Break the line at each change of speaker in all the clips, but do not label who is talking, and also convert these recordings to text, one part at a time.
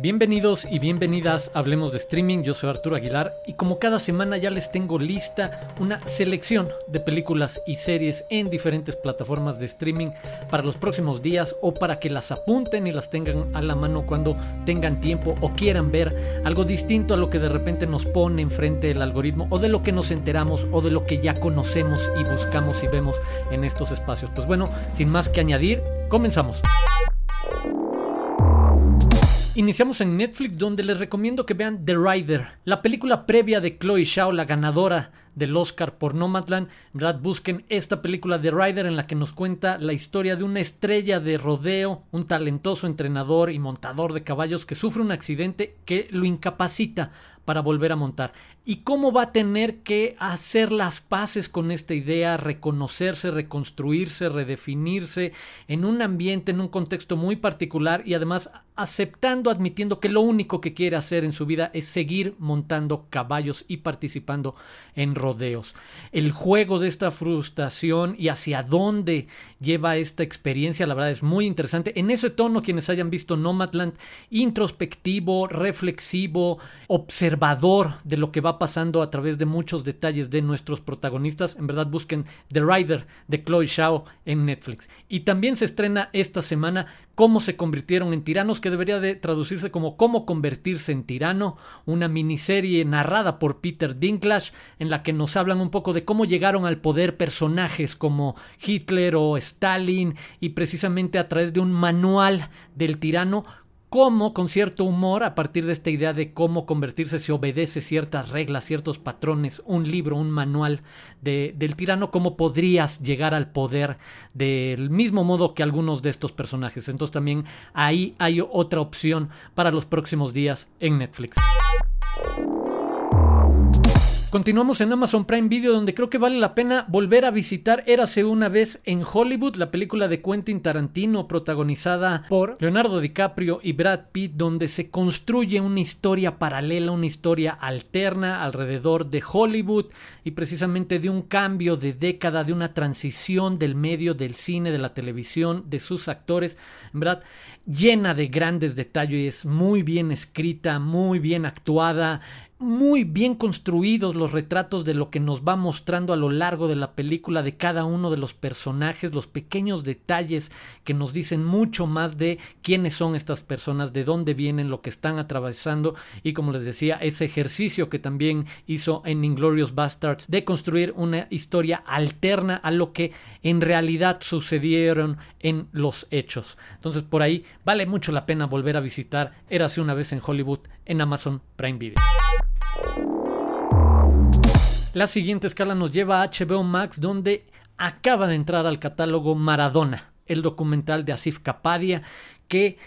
Bienvenidos y bienvenidas a Hablemos de Streaming, yo soy Arturo Aguilar y como cada semana ya les tengo lista una selección de películas y series en diferentes plataformas de streaming para los próximos días o para que las apunten y las tengan a la mano cuando tengan tiempo o quieran ver algo distinto a lo que de repente nos pone enfrente el algoritmo o de lo que nos enteramos o de lo que ya conocemos y buscamos y vemos en estos espacios. Pues bueno, sin más que añadir, comenzamos. Iniciamos en Netflix donde les recomiendo que vean The Rider, la película previa de Chloe Shao, la ganadora del Oscar por Nomadland. ¿verdad? Busquen esta película The Rider en la que nos cuenta la historia de una estrella de rodeo, un talentoso entrenador y montador de caballos que sufre un accidente que lo incapacita para volver a montar. Y cómo va a tener que hacer las paces con esta idea, reconocerse, reconstruirse, redefinirse en un ambiente, en un contexto muy particular y además aceptando, admitiendo que lo único que quiere hacer en su vida es seguir montando caballos y participando en El juego de esta frustración y hacia dónde lleva esta experiencia, la verdad es muy interesante. En ese tono, quienes hayan visto Nomadland, introspectivo, reflexivo, observador de lo que va pasando a través de muchos detalles de nuestros protagonistas, en verdad busquen The Rider de Chloe Shao en Netflix. Y también se estrena esta semana cómo se convirtieron en tiranos, que debería de traducirse como cómo convertirse en tirano, una miniserie narrada por Peter Dinklage, en la que nos hablan un poco de cómo llegaron al poder personajes como Hitler o Stalin, y precisamente a través de un manual del tirano, cómo con cierto humor, a partir de esta idea de cómo convertirse, se obedece ciertas reglas, ciertos patrones, un libro, un manual de, del tirano, cómo podrías llegar al poder del mismo modo que algunos de estos personajes. Entonces también ahí hay otra opción para los próximos días en Netflix. Continuamos en Amazon Prime Video donde creo que vale la pena volver a visitar. Érase una vez en Hollywood, la película de Quentin Tarantino protagonizada por Leonardo DiCaprio y Brad Pitt donde se construye una historia paralela, una historia alterna alrededor de Hollywood y precisamente de un cambio de década, de una transición del medio del cine, de la televisión, de sus actores, en verdad llena de grandes detalles, muy bien escrita, muy bien actuada, muy bien construidos los retratos de lo que nos va mostrando a lo largo de la película de cada uno de los personajes, los pequeños detalles que nos dicen mucho más de quiénes son estas personas, de dónde vienen, lo que están atravesando y como les decía, ese ejercicio que también hizo en Inglorious Bastards de construir una historia alterna a lo que en realidad sucedieron en los hechos. Entonces por ahí vale mucho la pena volver a visitar Érase una vez en Hollywood en Amazon Prime Video. La siguiente escala nos lleva a HBO Max donde acaba de entrar al catálogo Maradona, el documental de Asif Kapadia que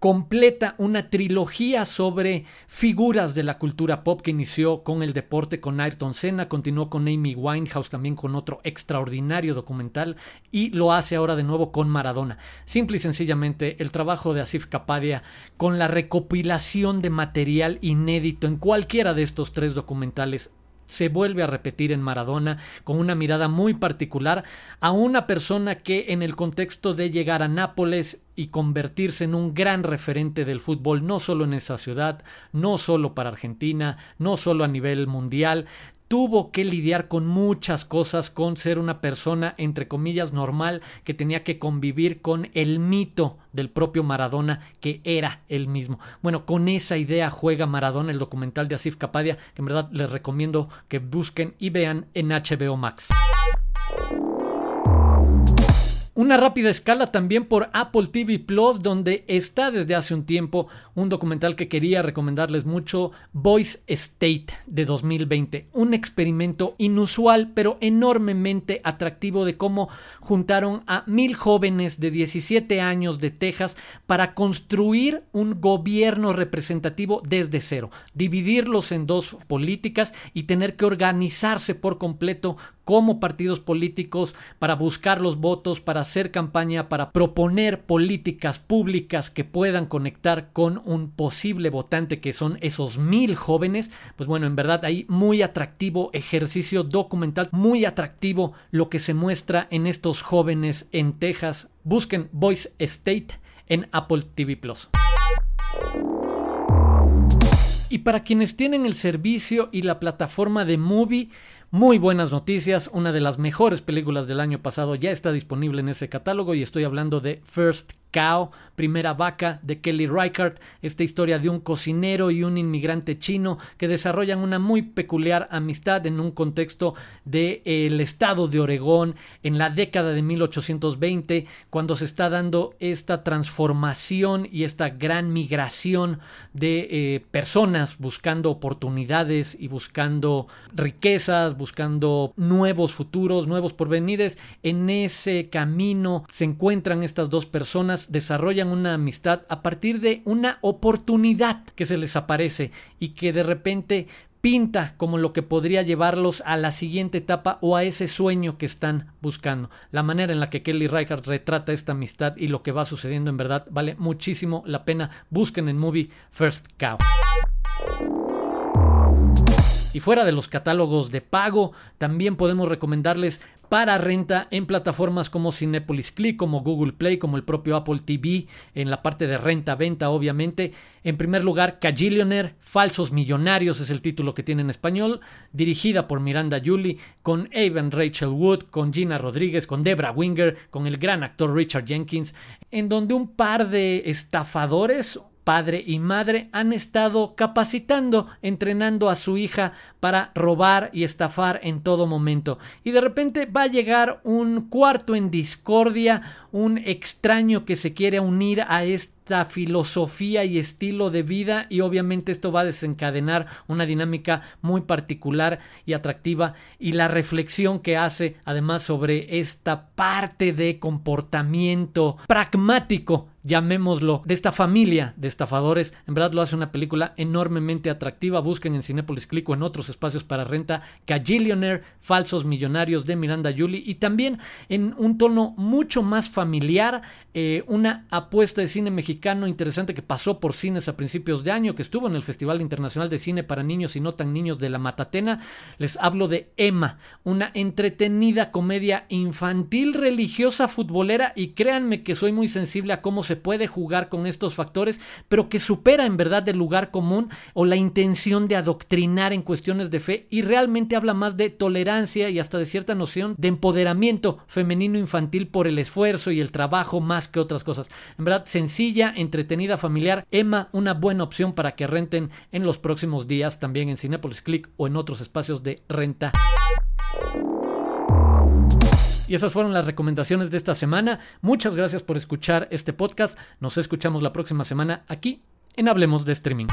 completa una trilogía sobre figuras de la cultura pop que inició con el deporte con Ayrton Senna, continuó con Amy Winehouse también con otro extraordinario documental y lo hace ahora de nuevo con Maradona. Simple y sencillamente el trabajo de Asif Kapadia con la recopilación de material inédito en cualquiera de estos tres documentales se vuelve a repetir en Maradona con una mirada muy particular a una persona que en el contexto de llegar a Nápoles y convertirse en un gran referente del fútbol, no solo en esa ciudad, no solo para Argentina, no solo a nivel mundial, tuvo que lidiar con muchas cosas, con ser una persona, entre comillas, normal, que tenía que convivir con el mito del propio Maradona, que era el mismo. Bueno, con esa idea juega Maradona, el documental de Asif Kapadia, que en verdad les recomiendo que busquen y vean en HBO Max. Una rápida escala también por Apple TV Plus, donde está desde hace un tiempo un documental que quería recomendarles mucho, Voice State de 2020. Un experimento inusual, pero enormemente atractivo de cómo juntaron a mil jóvenes de 17 años de Texas para construir un gobierno representativo desde cero, dividirlos en dos políticas y tener que organizarse por completo como partidos políticos para buscar los votos, para hacer campaña, para proponer políticas públicas que puedan conectar con un posible votante que son esos mil jóvenes. Pues bueno, en verdad hay muy atractivo ejercicio documental, muy atractivo lo que se muestra en estos jóvenes en Texas. Busquen Voice State en Apple TV Plus. Y para quienes tienen el servicio y la plataforma de Movie, muy buenas noticias, una de las mejores películas del año pasado ya está disponible en ese catálogo y estoy hablando de First Cow, Primera Vaca de Kelly Reichardt, esta historia de un cocinero y un inmigrante chino que desarrollan una muy peculiar amistad en un contexto del el estado de Oregón en la década de 1820, cuando se está dando esta transformación y esta gran migración de eh, personas buscando oportunidades y buscando riquezas, buscando nuevos futuros, nuevos porvenires. En ese camino se encuentran estas dos personas, desarrollan una amistad a partir de una oportunidad que se les aparece y que de repente pinta como lo que podría llevarlos a la siguiente etapa o a ese sueño que están buscando. La manera en la que Kelly Reichardt retrata esta amistad y lo que va sucediendo en verdad vale muchísimo la pena. Busquen en movie First Cow. Y fuera de los catálogos de pago, también podemos recomendarles para renta en plataformas como Cinepolis Click, como Google Play, como el propio Apple TV, en la parte de renta-venta, obviamente. En primer lugar, Cagillionaire, Falsos Millonarios es el título que tiene en español, dirigida por Miranda Julie, con Evan Rachel Wood, con Gina Rodríguez, con Debra Winger, con el gran actor Richard Jenkins, en donde un par de estafadores padre y madre han estado capacitando, entrenando a su hija para robar y estafar en todo momento. Y de repente va a llegar un cuarto en discordia, un extraño que se quiere unir a esta filosofía y estilo de vida y obviamente esto va a desencadenar una dinámica muy particular y atractiva y la reflexión que hace además sobre esta parte de comportamiento pragmático llamémoslo, de esta familia de estafadores. En verdad lo hace una película enormemente atractiva. Busquen en Cinepolis Click o en otros espacios para renta Cagillionaire, Falsos Millonarios de Miranda Julie y también en un tono mucho más familiar, eh, una apuesta de cine mexicano interesante que pasó por cines a principios de año, que estuvo en el Festival Internacional de Cine para Niños y No Tan Niños de la Matatena. Les hablo de Emma, una entretenida comedia infantil, religiosa, futbolera y créanme que soy muy sensible a cómo se puede jugar con estos factores, pero que supera en verdad el lugar común o la intención de adoctrinar en cuestiones de fe y realmente habla más de tolerancia y hasta de cierta noción de empoderamiento femenino infantil por el esfuerzo y el trabajo más que otras cosas. En verdad, sencilla, entretenida, familiar. Emma, una buena opción para que renten en los próximos días también en Cinepolis Click o en otros espacios de renta. Y esas fueron las recomendaciones de esta semana. Muchas gracias por escuchar este podcast. Nos escuchamos la próxima semana aquí en Hablemos de Streaming.